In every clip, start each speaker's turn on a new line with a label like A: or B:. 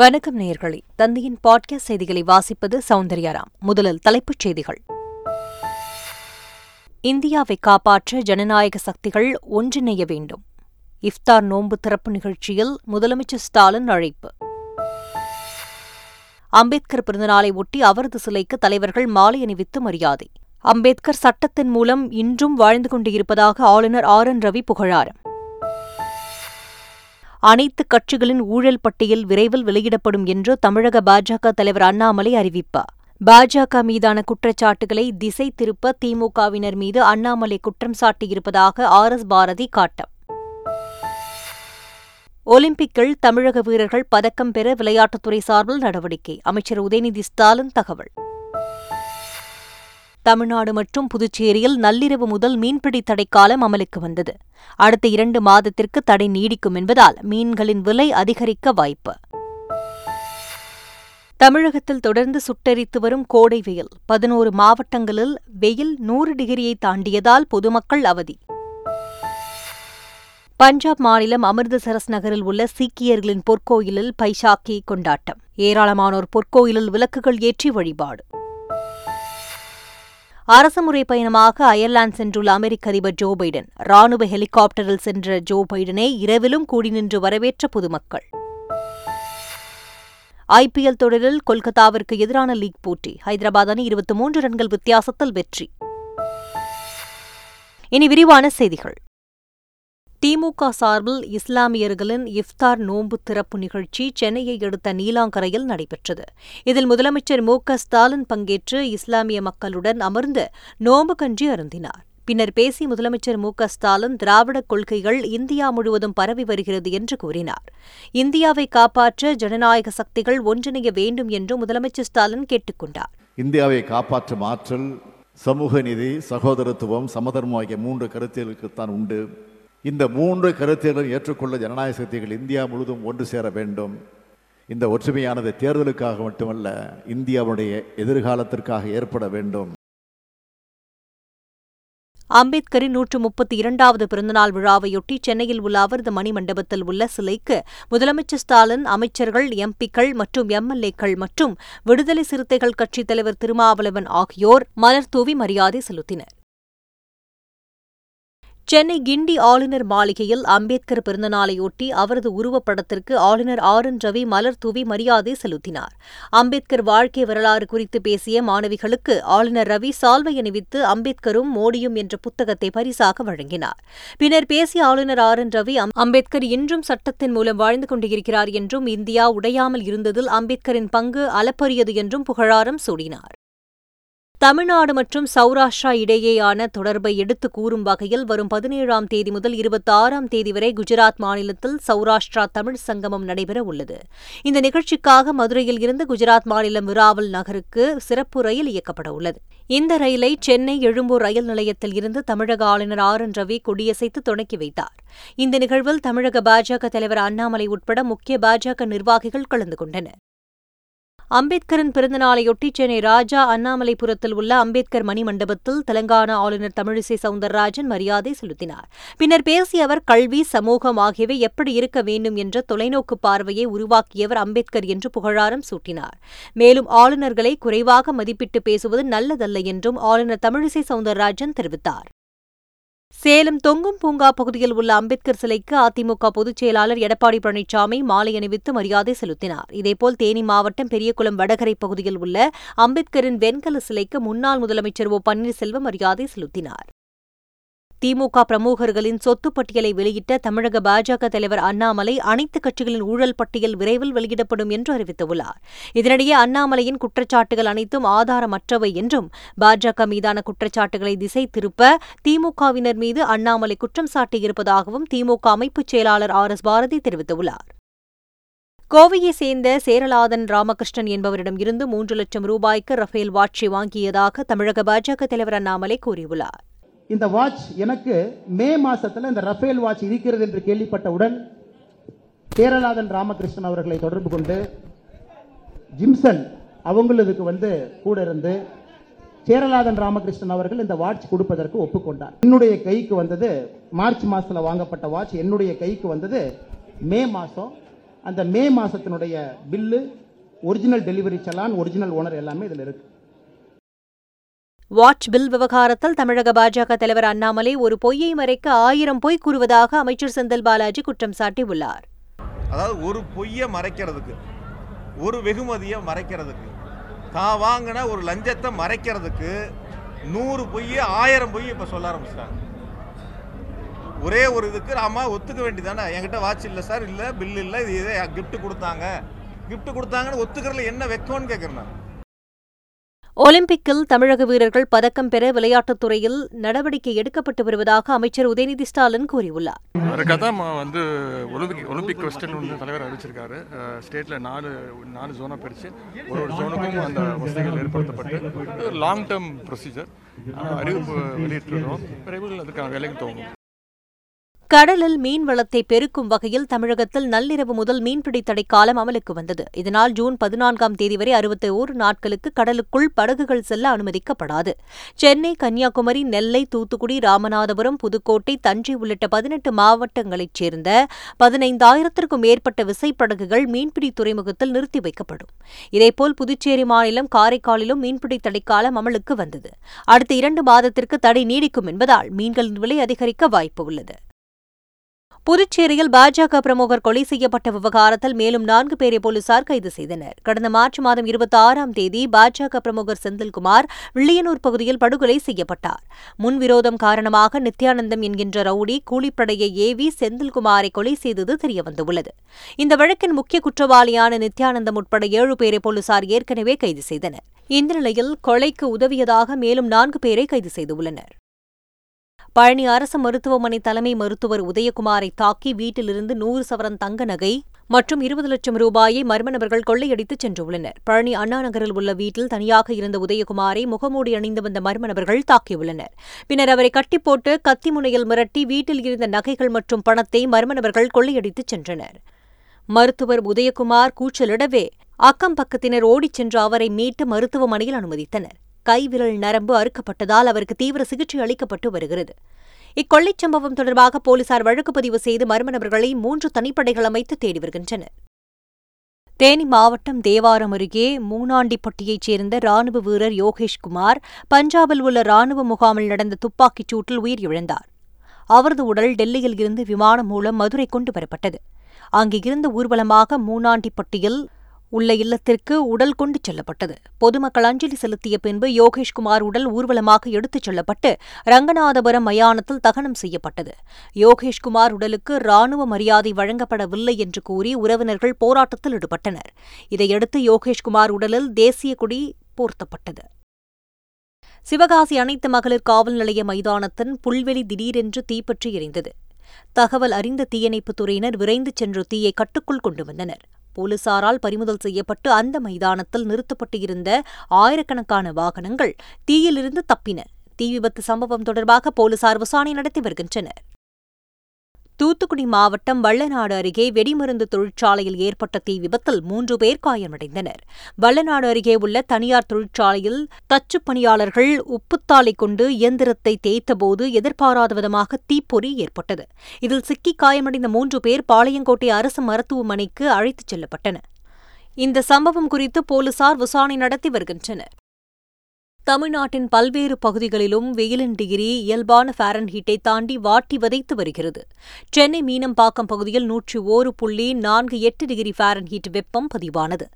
A: வணக்கம் நேயர்களே தந்தையின் பாட்காஸ்ட் செய்திகளை வாசிப்பது சௌந்தர்யாராம் முதலில் தலைப்புச் செய்திகள் இந்தியாவை காப்பாற்ற ஜனநாயக சக்திகள் ஒன்றிணைய வேண்டும் இஃப்தார் நோன்பு திறப்பு நிகழ்ச்சியில் முதலமைச்சர் ஸ்டாலின் அழைப்பு அம்பேத்கர் பிறந்தநாளை ஒட்டி அவரது சிலைக்கு தலைவர்கள் மாலை அணிவித்து மரியாதை அம்பேத்கர் சட்டத்தின் மூலம் இன்றும் வாழ்ந்து கொண்டிருப்பதாக ஆளுநர் ஆர் என் ரவி புகழாரம் அனைத்து கட்சிகளின் ஊழல் பட்டியல் விரைவில் வெளியிடப்படும் என்று தமிழக பாஜக தலைவர் அண்ணாமலை அறிவிப்பார் பாஜக மீதான குற்றச்சாட்டுகளை திசை திருப்ப திமுகவினர் மீது அண்ணாமலை குற்றம் சாட்டியிருப்பதாக ஆர் எஸ் பாரதி காட்டம் ஒலிம்பிக்கில் தமிழக வீரர்கள் பதக்கம் பெற விளையாட்டுத்துறை சார்பில் நடவடிக்கை அமைச்சர் உதயநிதி ஸ்டாலின் தகவல் தமிழ்நாடு மற்றும் புதுச்சேரியில் நள்ளிரவு முதல் மீன்பிடி தடை காலம் அமலுக்கு வந்தது அடுத்த இரண்டு மாதத்திற்கு தடை நீடிக்கும் என்பதால் மீன்களின் விலை அதிகரிக்க வாய்ப்பு தமிழகத்தில் தொடர்ந்து சுட்டரித்து வரும் கோடை வெயில் பதினோரு மாவட்டங்களில் வெயில் நூறு டிகிரியை தாண்டியதால் பொதுமக்கள் அவதி பஞ்சாப் மாநிலம் அமிர்தசரஸ் நகரில் உள்ள சீக்கியர்களின் பொற்கோயிலில் பைசாக்கி கொண்டாட்டம் ஏராளமானோர் பொற்கோயிலில் விளக்குகள் ஏற்றி வழிபாடு அரசுமுறை பயணமாக அயர்லாந்து சென்றுள்ள அமெரிக்க அதிபர் ஜோ பைடன் ராணுவ ஹெலிகாப்டரில் சென்ற ஜோ பைடனை இரவிலும் கூடி நின்று வரவேற்ற பொதுமக்கள் ஐபிஎல் தொடரில் கொல்கத்தாவிற்கு எதிரான லீக் போட்டி ஹைதராபாத் அணி இருபத்தி மூன்று ரன்கள் வித்தியாசத்தில் வெற்றி இனி விரிவான செய்திகள் திமுக சார்பில் இஸ்லாமியர்களின் இஃப்தார் நோன்பு திறப்பு நிகழ்ச்சி சென்னையை அடுத்த நீலாங்கரையில் நடைபெற்றது இதில் முதலமைச்சர் மு ஸ்டாலின் பங்கேற்று இஸ்லாமிய மக்களுடன் அமர்ந்து நோன்பு கன்றி அருந்தினார் பின்னர் பேசிய முதலமைச்சர் மு ஸ்டாலின் திராவிட கொள்கைகள் இந்தியா முழுவதும் பரவி வருகிறது என்று கூறினார் இந்தியாவை காப்பாற்ற ஜனநாயக சக்திகள் ஒன்றிணைய வேண்டும் என்று முதலமைச்சர் ஸ்டாலின் கேட்டுக் கொண்டார்
B: இந்தியாவை காப்பாற்றும் ஆற்றல் சமூக நீதி சகோதரத்துவம் சமதர்மம் ஆகிய மூன்று கருத்தியலுக்குத்தான் உண்டு இந்த மூன்று கருத்துகளும் ஏற்றுக்கொள்ள ஜனநாயக சக்திகள் இந்தியா முழுவதும் ஒன்று சேர வேண்டும் இந்த ஒற்றுமையானது தேர்தலுக்காக மட்டுமல்ல இந்தியாவுடைய எதிர்காலத்திற்காக ஏற்பட வேண்டும்
A: அம்பேத்கரின் நூற்று முப்பத்தி இரண்டாவது பிறந்தநாள் விழாவையொட்டி சென்னையில் உள்ள அவரது மணிமண்டபத்தில் உள்ள சிலைக்கு முதலமைச்சர் ஸ்டாலின் அமைச்சர்கள் எம்பிக்கள் மற்றும் எம்எல்ஏக்கள் மற்றும் விடுதலை சிறுத்தைகள் கட்சித் தலைவர் திருமாவளவன் ஆகியோர் மலர் தூவி மரியாதை செலுத்தினர் சென்னை கிண்டி ஆளுநர் மாளிகையில் அம்பேத்கர் பிறந்தநாளையொட்டி அவரது உருவப்படத்திற்கு ஆளுநர் ஆர் என் ரவி மலர் தூவி மரியாதை செலுத்தினார் அம்பேத்கர் வாழ்க்கை வரலாறு குறித்து பேசிய மாணவிகளுக்கு ஆளுநர் ரவி சால்வை அணிவித்து அம்பேத்கரும் மோடியும் என்ற புத்தகத்தை பரிசாக வழங்கினார் பின்னர் பேசிய ஆளுநர் ஆர் என் ரவி அம்பேத்கர் இன்றும் சட்டத்தின் மூலம் வாழ்ந்து கொண்டிருக்கிறார் என்றும் இந்தியா உடையாமல் இருந்ததில் அம்பேத்கரின் பங்கு அளப்பரியது என்றும் புகழாரம் சூடினார் தமிழ்நாடு மற்றும் சௌராஷ்டிரா இடையேயான தொடர்பை எடுத்து கூறும் வகையில் வரும் பதினேழாம் தேதி முதல் இருபத்தி ஆறாம் தேதி வரை குஜராத் மாநிலத்தில் சௌராஷ்டிரா தமிழ் சங்கமம் நடைபெற உள்ளது இந்த நிகழ்ச்சிக்காக மதுரையில் இருந்து குஜராத் மாநிலம் விராவல் நகருக்கு சிறப்பு ரயில் இயக்கப்பட உள்ளது இந்த ரயிலை சென்னை எழும்பூர் ரயில் நிலையத்தில் இருந்து தமிழக ஆளுநர் ஆர் என் ரவி கொடியசைத்து தொடக்கி வைத்தார் இந்த நிகழ்வில் தமிழக பாஜக தலைவர் அண்ணாமலை உட்பட முக்கிய பாஜக நிர்வாகிகள் கலந்து கொண்டனர் அம்பேத்கரின் பிறந்தநாளையொட்டி சென்னை ராஜா அண்ணாமலைபுரத்தில் உள்ள அம்பேத்கர் மணிமண்டபத்தில் தெலங்கானா ஆளுநர் தமிழிசை சவுந்தரராஜன் மரியாதை செலுத்தினார் பின்னர் பேசிய அவர் கல்வி சமூகம் ஆகியவை எப்படி இருக்க வேண்டும் என்ற தொலைநோக்கு பார்வையை உருவாக்கியவர் அம்பேத்கர் என்று புகழாரம் சூட்டினார் மேலும் ஆளுநர்களை குறைவாக மதிப்பிட்டு பேசுவது நல்லதல்ல என்றும் ஆளுநர் தமிழிசை சவுந்தரராஜன் தெரிவித்தார் சேலம் தொங்கும் பூங்கா பகுதியில் உள்ள அம்பேத்கர் சிலைக்கு அதிமுக பொதுச் செயலாளர் எடப்பாடி பழனிசாமி மாலை அணிவித்து மரியாதை செலுத்தினார் இதேபோல் தேனி மாவட்டம் பெரியகுளம் வடகரை பகுதியில் உள்ள அம்பேத்கரின் வெண்கல சிலைக்கு முன்னாள் முதலமைச்சர் ஓ பன்னீர்செல்வம் மரியாதை செலுத்தினார் திமுக பிரமுகர்களின் சொத்து பட்டியலை வெளியிட்ட தமிழக பாஜக தலைவர் அண்ணாமலை அனைத்துக் கட்சிகளின் ஊழல் பட்டியல் விரைவில் வெளியிடப்படும் என்று அறிவித்துள்ளார் இதனிடையே அண்ணாமலையின் குற்றச்சாட்டுகள் அனைத்தும் ஆதாரமற்றவை என்றும் பாஜக மீதான குற்றச்சாட்டுகளை திசை திருப்ப திமுகவினர் மீது அண்ணாமலை குற்றம் சாட்டியிருப்பதாகவும் திமுக அமைப்புச் செயலாளர் ஆர் எஸ் பாரதி தெரிவித்துள்ளார் கோவையை சேர்ந்த சேரலாதன் ராமகிருஷ்ணன் என்பவரிடம் இருந்து மூன்று லட்சம் ரூபாய்க்கு ரஃபேல் வாட்சி வாங்கியதாக தமிழக பாஜக தலைவர் அண்ணாமலை கூறியுள்ளார்
C: இந்த வாட்ச் எனக்கு மே மாசத்துல இந்த ரஃபேல் வாட்ச் இருக்கிறது என்று கேள்விப்பட்டவுடன் கேரளாதன் ராமகிருஷ்ணன் அவர்களை தொடர்பு கொண்டு ஜிம்சன் அவங்களுக்கு வந்து கூட இருந்து கேரளாதன் ராமகிருஷ்ணன் அவர்கள் இந்த வாட்ச் கொடுப்பதற்கு ஒப்புக்கொண்டார் என்னுடைய கைக்கு வந்தது மார்ச் மாசத்துல வாங்கப்பட்ட வாட்ச் என்னுடைய கைக்கு வந்தது மே மாசம் அந்த மே மாசத்தினுடைய bill original delivery challan original owner எல்லாமே இதில் இருக்கு
A: வாட்ச் பில் விவகாரத்தில் தமிழக பாஜக தலைவர் அண்ணாமலை ஒரு பொய்யை மறைக்க ஆயிரம் பொய் கூறுவதாக அமைச்சர் செந்தில் பாலாஜி குற்றம் சாட்டியுள்ளார்
D: அதாவது ஒரு பொய்யை மறைக்கிறதுக்கு ஒரு வெகுமதியை மறைக்கிறதுக்கு தான் வாங்கின ஒரு லஞ்சத்தை மறைக்கிறதுக்கு நூறு பொய் ஆயிரம் பொய் இப்போ சொல்ல ஆரம்பிச்சிட்டாங்க ஒரே ஒரு இதுக்கு ஆமாம் ஒத்துக்க வேண்டியதானே என்கிட்ட வாட்ச் இல்லை சார் இல்லை பில் இல்லை இது இதே கிஃப்ட் கொடுத்தாங்க கிஃப்ட் கொடுத்தாங்கன்னு ஒத்துக்கிறதுல என்ன வெக்கம்னு கேட்குறேன் நான்
A: ஒலிம்பிக்கில் தமிழக வீரர்கள் பதக்கம் பெற விளையாட்டுத் துறையில் நடவடிக்கை எடுக்கப்பட்டு வருவதாக அமைச்சர் உதயநிதி ஸ்டாலின் கூறியுள்ளார்
E: வந்து ஒலிம்பிக் வந்து தலைவர் அறிவிச்சிருக்காரு ஸ்டேட்ல நாலு நாலு ஜோனா ஒரு ஒரு ஜோனுக்கும் அந்த வசதிகள் ஏற்படுத்தப்பட்டு லாங் டேர்ம் ப்ரொசீஜர் அறிவிப்பு வெளியிட்டிருக்கிறோம் விரைவில் அதுக்கான வேலைக்கு தோணும்
A: கடலில் மீன்வளத்தை பெருக்கும் வகையில் தமிழகத்தில் நள்ளிரவு முதல் மீன்பிடி தடை காலம் அமலுக்கு வந்தது இதனால் ஜூன் பதினான்காம் தேதி வரை அறுபத்தி ஓரு நாட்களுக்கு கடலுக்குள் படகுகள் செல்ல அனுமதிக்கப்படாது சென்னை கன்னியாகுமரி நெல்லை தூத்துக்குடி ராமநாதபுரம் புதுக்கோட்டை தஞ்சை உள்ளிட்ட பதினெட்டு மாவட்டங்களைச் சேர்ந்த பதினைந்தாயிரத்திற்கும் மேற்பட்ட விசைப்படகுகள் மீன்பிடி துறைமுகத்தில் நிறுத்தி வைக்கப்படும் இதேபோல் புதுச்சேரி மாநிலம் காரைக்காலிலும் மீன்பிடி தடை காலம் அமலுக்கு வந்தது அடுத்த இரண்டு மாதத்திற்கு தடை நீடிக்கும் என்பதால் மீன்களின் விலை அதிகரிக்க வாய்ப்பு உள்ளது புதுச்சேரியில் பாஜக பிரமுகர் கொலை செய்யப்பட்ட விவகாரத்தில் மேலும் நான்கு பேரை போலீசார் கைது செய்தனர் கடந்த மார்ச் மாதம் இருபத்தி ஆறாம் தேதி பாஜக பிரமுகர் செந்தில்குமார் வில்லியனூர் பகுதியில் படுகொலை செய்யப்பட்டார் முன்விரோதம் காரணமாக நித்யானந்தம் என்கின்ற ரவுடி கூலிப்படையை ஏவி செந்தில்குமாரை கொலை செய்தது தெரியவந்துள்ளது இந்த வழக்கின் முக்கிய குற்றவாளியான நித்யானந்தம் உட்பட ஏழு பேரை போலீசார் ஏற்கனவே கைது செய்தனர் இந்த நிலையில் கொலைக்கு உதவியதாக மேலும் நான்கு பேரை கைது செய்துள்ளனர் பழனி அரசு மருத்துவமனை தலைமை மருத்துவர் உதயகுமாரை தாக்கி வீட்டிலிருந்து நூறு சவரன் தங்க நகை மற்றும் இருபது லட்சம் ரூபாயை மர்ம நபர்கள் கொள்ளையடித்து சென்றுள்ளனர் பழனி அண்ணா நகரில் உள்ள வீட்டில் தனியாக இருந்த உதயகுமாரை முகமூடி அணிந்து வந்த மர்ம நபர்கள் தாக்கியுள்ளனர் பின்னர் அவரை கட்டிப்போட்டு கத்தி முனையில் மிரட்டி வீட்டில் இருந்த நகைகள் மற்றும் பணத்தை மர்ம நபர்கள் கொள்ளையடித்து சென்றனர் மருத்துவர் உதயகுமார் கூச்சலிடவே அக்கம் பக்கத்தினர் ஓடிச் சென்று அவரை மீட்டு மருத்துவமனையில் அனுமதித்தனர் கைவிரல் நரம்பு அறுக்கப்பட்டதால் அவருக்கு தீவிர சிகிச்சை அளிக்கப்பட்டு வருகிறது இக்கொள்ளைச் சம்பவம் தொடர்பாக போலீசார் வழக்கு பதிவு செய்து மர்ம நபர்களை மூன்று தனிப்படைகள் அமைத்து தேடி வருகின்றனர் தேனி மாவட்டம் தேவாரம் அருகே மூணாண்டிப்பட்டியைச் சேர்ந்த ராணுவ வீரர் யோகேஷ்குமார் பஞ்சாபில் உள்ள ராணுவ முகாமில் நடந்த துப்பாக்கிச் சூட்டில் உயிரிழந்தார் அவரது உடல் டெல்லியில் இருந்து விமானம் மூலம் மதுரை கொண்டு வரப்பட்டது அங்கிருந்து ஊர்வலமாக மூணாண்டிப்பட்டியில் உள்ள இல்லத்திற்கு உடல் கொண்டு செல்லப்பட்டது பொதுமக்கள் அஞ்சலி செலுத்திய பின்பு யோகேஷ்குமார் உடல் ஊர்வலமாக எடுத்துச் செல்லப்பட்டு ரங்கநாதபுரம் மயானத்தில் தகனம் செய்யப்பட்டது யோகேஷ்குமார் உடலுக்கு ராணுவ மரியாதை வழங்கப்படவில்லை என்று கூறி உறவினர்கள் போராட்டத்தில் ஈடுபட்டனர் இதையடுத்து யோகேஷ்குமார் உடலில் தேசிய கொடி போர்த்தப்பட்டது சிவகாசி அனைத்து மகளிர் காவல் நிலைய மைதானத்தின் புல்வெளி திடீரென்று தீப்பற்றி எரிந்தது தகவல் அறிந்த தீயணைப்புத் துறையினர் விரைந்து சென்று தீயை கட்டுக்குள் கொண்டு வந்தனர் போலீசாரால் பறிமுதல் செய்யப்பட்டு அந்த மைதானத்தில் நிறுத்தப்பட்டு இருந்த ஆயிரக்கணக்கான வாகனங்கள் தீயிலிருந்து தப்பின தீ விபத்து சம்பவம் தொடர்பாக போலீசார் விசாரணை நடத்தி வருகின்றனர் தூத்துக்குடி மாவட்டம் வள்ளநாடு அருகே வெடிமருந்து தொழிற்சாலையில் ஏற்பட்ட தீ விபத்தில் மூன்று பேர் காயமடைந்தனர் வள்ளநாடு அருகே உள்ள தனியார் தொழிற்சாலையில் தச்சு பணியாளர்கள் உப்புத்தாளை கொண்டு இயந்திரத்தை தேய்த்தபோது எதிர்பாராத விதமாக தீப்பொறி ஏற்பட்டது இதில் சிக்கி காயமடைந்த மூன்று பேர் பாளையங்கோட்டை அரசு மருத்துவமனைக்கு அழைத்துச் செல்லப்பட்டனர் இந்த சம்பவம் குறித்து போலீசார் விசாரணை நடத்தி வருகின்றனர் தமிழ்நாட்டின் பல்வேறு பகுதிகளிலும் வெயிலின் டிகிரி இயல்பான ஃபாரன்ஹீட்டை தாண்டி வாட்டி வதைத்து வருகிறது சென்னை மீனம்பாக்கம் பகுதியில் நூற்றி ஓரு புள்ளி நான்கு எட்டு டிகிரி ஃபாரன்ஹீட் வெப்பம் பதிவானது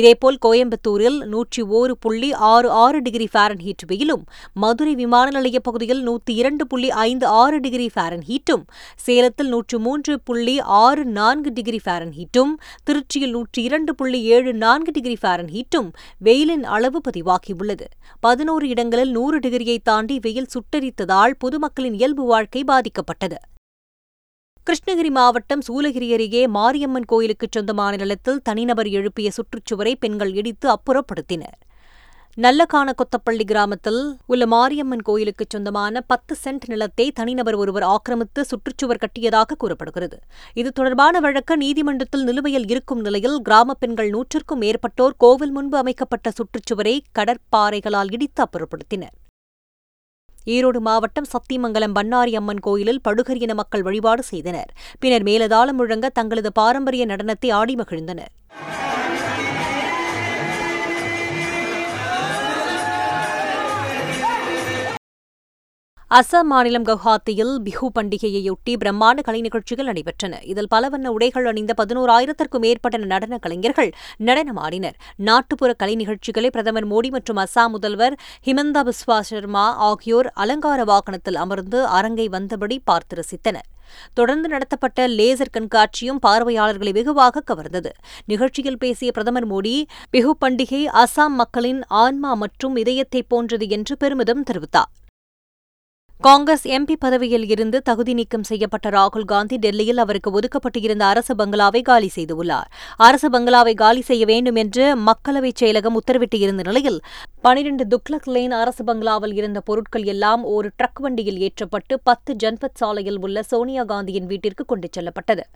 A: இதேபோல் கோயம்புத்தூரில் நூற்றி ஓரு புள்ளி ஆறு ஆறு டிகிரி ஃபாரன்ஹீட் வெயிலும் மதுரை விமான நிலைய பகுதியில் நூற்றி இரண்டு புள்ளி ஐந்து ஆறு டிகிரி ஃபாரன்ஹீட்டும் சேலத்தில் நூற்று மூன்று புள்ளி ஆறு நான்கு டிகிரி ஃபாரன்ஹீட்டும் திருச்சியில் நூற்றி இரண்டு புள்ளி ஏழு நான்கு டிகிரி ஃபாரன்ஹீட்டும் வெயிலின் அளவு பதிவாகியுள்ளது பதினோரு இடங்களில் நூறு டிகிரியை தாண்டி வெயில் சுட்டரித்ததால் பொதுமக்களின் இயல்பு வாழ்க்கை பாதிக்கப்பட்டது கிருஷ்ணகிரி மாவட்டம் சூலகிரி அருகே மாரியம்மன் கோயிலுக்குச் சொந்தமான நிலத்தில் தனிநபர் எழுப்பிய சுற்றுச்சுவரை பெண்கள் இடித்து அப்புறப்படுத்தினர் நல்லகான கொத்தப்பள்ளி கிராமத்தில் உள்ள மாரியம்மன் கோயிலுக்கு சொந்தமான பத்து சென்ட் நிலத்தை தனிநபர் ஒருவர் ஆக்கிரமித்து சுற்றுச்சுவர் கட்டியதாக கூறப்படுகிறது இது தொடர்பான வழக்கு நீதிமன்றத்தில் நிலுவையில் இருக்கும் நிலையில் கிராம பெண்கள் நூற்றுக்கும் மேற்பட்டோர் கோவில் முன்பு அமைக்கப்பட்ட சுற்றுச்சுவரை கடற்பாறைகளால் இடித்து அப்புறப்படுத்தினர் ஈரோடு மாவட்டம் சத்திமங்கலம் பன்னாரி அம்மன் கோயிலில் படுகர் இன மக்கள் வழிபாடு செய்தனர் பின்னர் மேலதாளம் முழங்க தங்களது பாரம்பரிய நடனத்தை ஆடி மகிழ்ந்தனர் அசாம் மாநிலம் கவுஹாத்தியில் பிஹு பண்டிகையையொட்டி பிரம்மாண்ட கலை நிகழ்ச்சிகள் நடைபெற்றன இதில் பல வண்ண உடைகள் அணிந்த பதினோரு ஆயிரத்திற்கும் மேற்பட்ட நடன கலைஞர்கள் நடனமாடினர் நாட்டுப்புற கலை நிகழ்ச்சிகளை பிரதமர் மோடி மற்றும் அசாம் முதல்வர் ஹிமந்தா பிஸ்வா சர்மா ஆகியோர் அலங்கார வாகனத்தில் அமர்ந்து அரங்கை வந்தபடி பார்த்து ரசித்தனர் தொடர்ந்து நடத்தப்பட்ட லேசர் கண்காட்சியும் பார்வையாளர்களை வெகுவாக கவர்ந்தது நிகழ்ச்சியில் பேசிய பிரதமர் மோடி பிஹு பண்டிகை அசாம் மக்களின் ஆன்மா மற்றும் இதயத்தை போன்றது என்று பெருமிதம் தெரிவித்தார் காங்கிரஸ் எம்பி பதவியில் இருந்து தகுதி நீக்கம் செய்யப்பட்ட ராகுல் காந்தி டெல்லியில் அவருக்கு ஒதுக்கப்பட்டிருந்த அரசு பங்களாவை காலி செய்துள்ளார் அரசு பங்களாவை காலி செய்ய வேண்டும் என்று மக்களவை செயலகம் உத்தரவிட்டு இருந்த நிலையில் பனிரெண்டு துக்லக் லேன் அரசு பங்களாவில் இருந்த பொருட்கள் எல்லாம் ஒரு ட்ரக் வண்டியில் ஏற்றப்பட்டு பத்து ஜன்பத் சாலையில் உள்ள சோனியா காந்தியின் வீட்டிற்கு கொண்டு செல்லப்பட்டது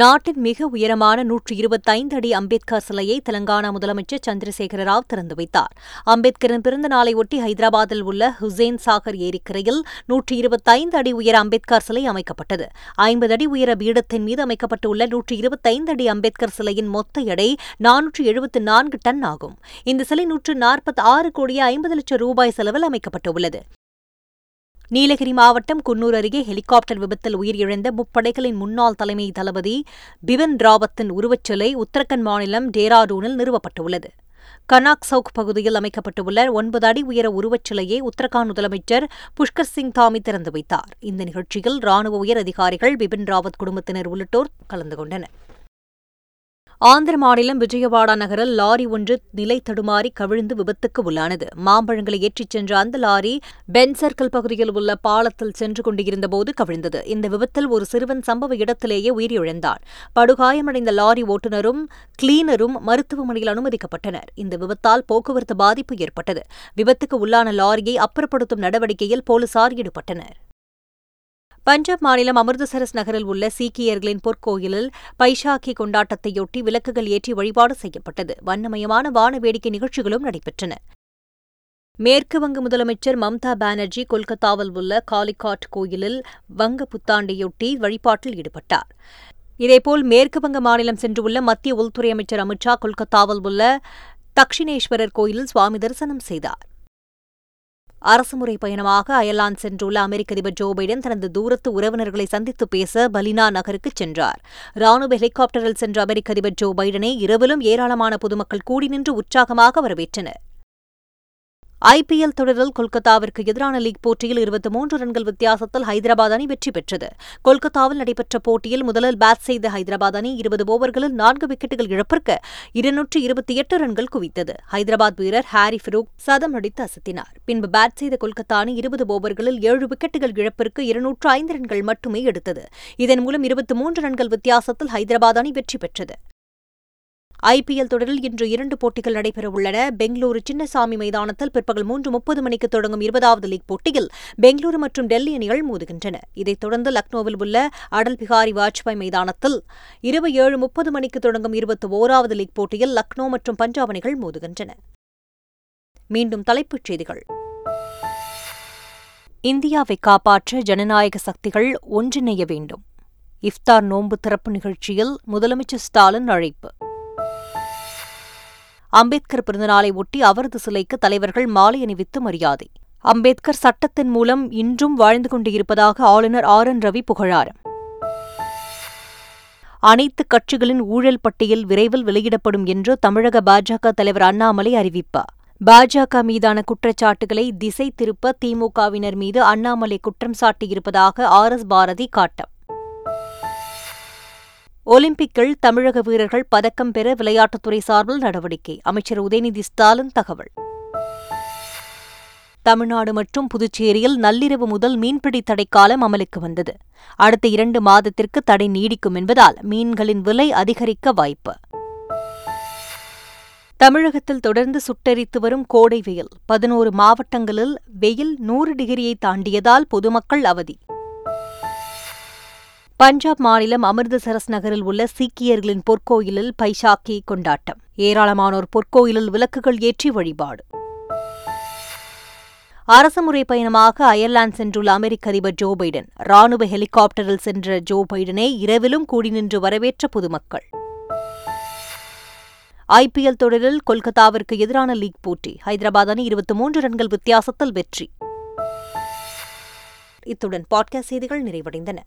A: நாட்டின் மிக உயரமான நூற்று இருபத்தைந்து அடி அம்பேத்கர் சிலையை தெலங்கானா முதலமைச்சர் சந்திரசேகர ராவ் திறந்து வைத்தார் அம்பேத்கரின் பிறந்த நாளையொட்டி ஹைதராபாத்தில் உள்ள ஹுசேன் சாகர் ஏரிக்கரையில் நூற்றி இருபத்தைந்து அடி உயர அம்பேத்கர் சிலை அமைக்கப்பட்டது ஐம்பது அடி உயர பீடத்தின் மீது அமைக்கப்பட்டுள்ள நூற்றி இருபத்தைந்து அடி அம்பேத்கர் சிலையின் மொத்த எடை நானூற்றி எழுபத்து நான்கு டன் ஆகும் இந்த சிலை நூற்று நாற்பத்தி ஆறு கோடியே ஐம்பது லட்சம் ரூபாய் செலவில் அமைக்கப்பட்டுள்ளது நீலகிரி மாவட்டம் குன்னூர் அருகே ஹெலிகாப்டர் விபத்தில் உயிரிழந்த முப்படைகளின் முன்னாள் தலைமை தளபதி பிபின் ராவத்தின் உருவச்சிலை உத்தரகண்ட் மாநிலம் டேராடூனில் நிறுவப்பட்டுள்ளது கனாக் சவுக் பகுதியில் அமைக்கப்பட்டுள்ள ஒன்பது அடி உயர உருவச்சிலையை உத்தரகாண்ட் முதலமைச்சர் புஷ்கர் சிங் தாமி திறந்து வைத்தார் இந்த நிகழ்ச்சியில் ராணுவ உயர் அதிகாரிகள் பிபின் ராவத் குடும்பத்தினர் உள்ளிட்டோர் கலந்து கொண்டனர் ஆந்திர மாநிலம் விஜயவாடா நகரில் லாரி ஒன்று நிலை தடுமாறி கவிழ்ந்து விபத்துக்கு உள்ளானது மாம்பழங்களை ஏற்றிச் சென்ற அந்த லாரி பென் சர்க்கிள் பகுதியில் உள்ள பாலத்தில் சென்று கொண்டிருந்தபோது கவிழ்ந்தது இந்த விபத்தில் ஒரு சிறுவன் சம்பவ இடத்திலேயே உயிரிழந்தான் படுகாயமடைந்த லாரி ஓட்டுநரும் கிளீனரும் மருத்துவமனையில் அனுமதிக்கப்பட்டனர் இந்த விபத்தால் போக்குவரத்து பாதிப்பு ஏற்பட்டது விபத்துக்கு உள்ளான லாரியை அப்புறப்படுத்தும் நடவடிக்கையில் போலீசார் ஈடுபட்டனர் பஞ்சாப் மாநிலம் அமிர்தசரஸ் நகரில் உள்ள சீக்கியர்களின் பொற்கோயிலில் பைஷாக்கி கொண்டாட்டத்தையொட்டி விளக்குகள் ஏற்றி வழிபாடு செய்யப்பட்டது வண்ணமயமான வான வேடிக்கை நிகழ்ச்சிகளும் நடைபெற்றன மேற்கு வங்க முதலமைச்சர் மம்தா பானர்ஜி கொல்கத்தாவில் உள்ள காலிகாட் கோயிலில் வங்க புத்தாண்டையொட்டி வழிபாட்டில் ஈடுபட்டார் இதேபோல் மேற்கு வங்க மாநிலம் சென்றுள்ள மத்திய உள்துறை அமைச்சர் அமித்ஷா கொல்கத்தாவில் உள்ள தக்ஷிணேஸ்வரர் கோயிலில் சுவாமி தரிசனம் செய்தார் அரசுமுறை பயணமாக அயர்லாந்து சென்றுள்ள அமெரிக்க அதிபர் ஜோ பைடன் தனது தூரத்து உறவினர்களை சந்தித்து பேச பலினா நகருக்கு சென்றார் ராணுவ ஹெலிகாப்டரில் சென்ற அமெரிக்க அதிபர் ஜோ பைடனை இரவிலும் ஏராளமான பொதுமக்கள் கூடி நின்று உற்சாகமாக வரவேற்றனர் ஐபிஎல் தொடரில் கொல்கத்தாவிற்கு எதிரான லீக் போட்டியில் இருபத்தி மூன்று ரன்கள் வித்தியாசத்தில் ஹைதராபாத் அணி வெற்றி பெற்றது கொல்கத்தாவில் நடைபெற்ற போட்டியில் முதலில் பேட் செய்த ஹைதராபாத் அணி இருபது ஓவர்களில் நான்கு விக்கெட்டுகள் இழப்பிற்கு இருநூற்று இருபத்தி எட்டு ரன்கள் குவித்தது ஹைதராபாத் வீரர் ஹாரி ஃபரூக் சதம் அடித்து அசத்தினார் பின்பு பேட் செய்த கொல்கத்தா அணி இருபது ஓவர்களில் ஏழு விக்கெட்டுகள் இழப்பிற்கு இருநூற்று ஐந்து ரன்கள் மட்டுமே எடுத்தது இதன் மூலம் இருபத்தி மூன்று ரன்கள் வித்தியாசத்தில் ஹைதராபாத் அணி வெற்றி பெற்றது ஐபிஎல் தொடரில் இன்று இரண்டு போட்டிகள் நடைபெறவுள்ளன பெங்களூரு சின்னசாமி மைதானத்தில் பிற்பகல் மூன்று முப்பது மணிக்கு தொடங்கும் இருபதாவது லீக் போட்டியில் பெங்களூரு மற்றும் டெல்லி அணிகள் மோதுகின்றன இதைத் தொடர்ந்து லக்னோவில் உள்ள அடல் பிஹாரி வாஜ்பாய் மைதானத்தில் இரவு ஏழு முப்பது மணிக்கு தொடங்கும் இருபத்தி ஓராவது லீக் போட்டியில் லக்னோ மற்றும் பஞ்சாப் அணிகள் மோதுகின்றன மீண்டும் தலைப்புச் செய்திகள் இந்தியாவை காப்பாற்ற ஜனநாயக சக்திகள் ஒன்றிணைய வேண்டும் இஃப்தார் நோன்பு திறப்பு நிகழ்ச்சியில் முதலமைச்சர் ஸ்டாலின் அழைப்பு அம்பேத்கர் பிறந்தநாளை ஒட்டி அவரது சிலைக்கு தலைவர்கள் மாலை அணிவித்து மரியாதை அம்பேத்கர் சட்டத்தின் மூலம் இன்றும் வாழ்ந்து கொண்டிருப்பதாக ஆளுநர் ஆர் என் ரவி புகழார் அனைத்து கட்சிகளின் ஊழல் பட்டியல் விரைவில் வெளியிடப்படும் என்று தமிழக பாஜக தலைவர் அண்ணாமலை அறிவிப்பார் பாஜக மீதான குற்றச்சாட்டுகளை திசை திருப்ப திமுகவினர் மீது அண்ணாமலை குற்றம் சாட்டியிருப்பதாக ஆர் எஸ் பாரதி காட்டம் ஒலிம்பிக்கில் தமிழக வீரர்கள் பதக்கம் பெற விளையாட்டுத்துறை சார்பில் நடவடிக்கை அமைச்சர் உதயநிதி ஸ்டாலின் தகவல் தமிழ்நாடு மற்றும் புதுச்சேரியில் நள்ளிரவு முதல் மீன்பிடி தடை காலம் அமலுக்கு வந்தது அடுத்த இரண்டு மாதத்திற்கு தடை நீடிக்கும் என்பதால் மீன்களின் விலை அதிகரிக்க வாய்ப்பு தமிழகத்தில் தொடர்ந்து சுட்டரித்து வரும் கோடை வெயில் பதினோரு மாவட்டங்களில் வெயில் நூறு டிகிரியை தாண்டியதால் பொதுமக்கள் அவதி பஞ்சாப் மாநிலம் அமிர்தசரஸ் நகரில் உள்ள சீக்கியர்களின் பொற்கோயிலில் பைசாக்கி கொண்டாட்டம் ஏராளமானோர் பொற்கோயிலில் விளக்குகள் ஏற்றி வழிபாடு அரசுமுறை பயணமாக அயர்லாந்து சென்றுள்ள அமெரிக்க அதிபர் ஜோ பைடன் ராணுவ ஹெலிகாப்டரில் சென்ற ஜோ பைடனை இரவிலும் கூடி நின்று வரவேற்ற பொதுமக்கள் ஐபிஎல் தொடரில் கொல்கத்தாவிற்கு எதிரான லீக் போட்டி ஹைதராபாத் அணி இருபத்தி மூன்று ரன்கள் வித்தியாசத்தில் வெற்றி இத்துடன் பாட்காஸ்ட் செய்திகள் நிறைவடைந்தன